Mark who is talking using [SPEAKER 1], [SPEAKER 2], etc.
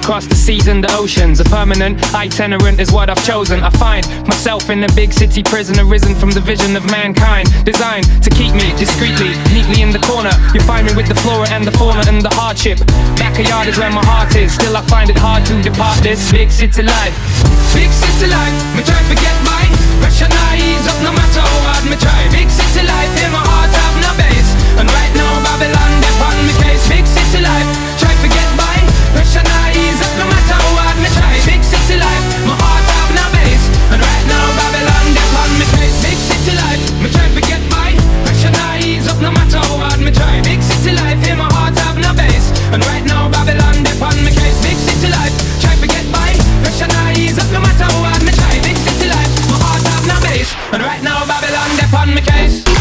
[SPEAKER 1] seas and the oceans. A permanent itinerant is what I've chosen. I find myself in a big city prison, arisen from the vision of mankind. Designed to keep me discreetly, neatly in the corner. You find me with the flora and the fauna and the hardship. Backyard is where my heart is. Still, I find it hard to depart this big city life. Big city life, me try to forget my ease up no matter matter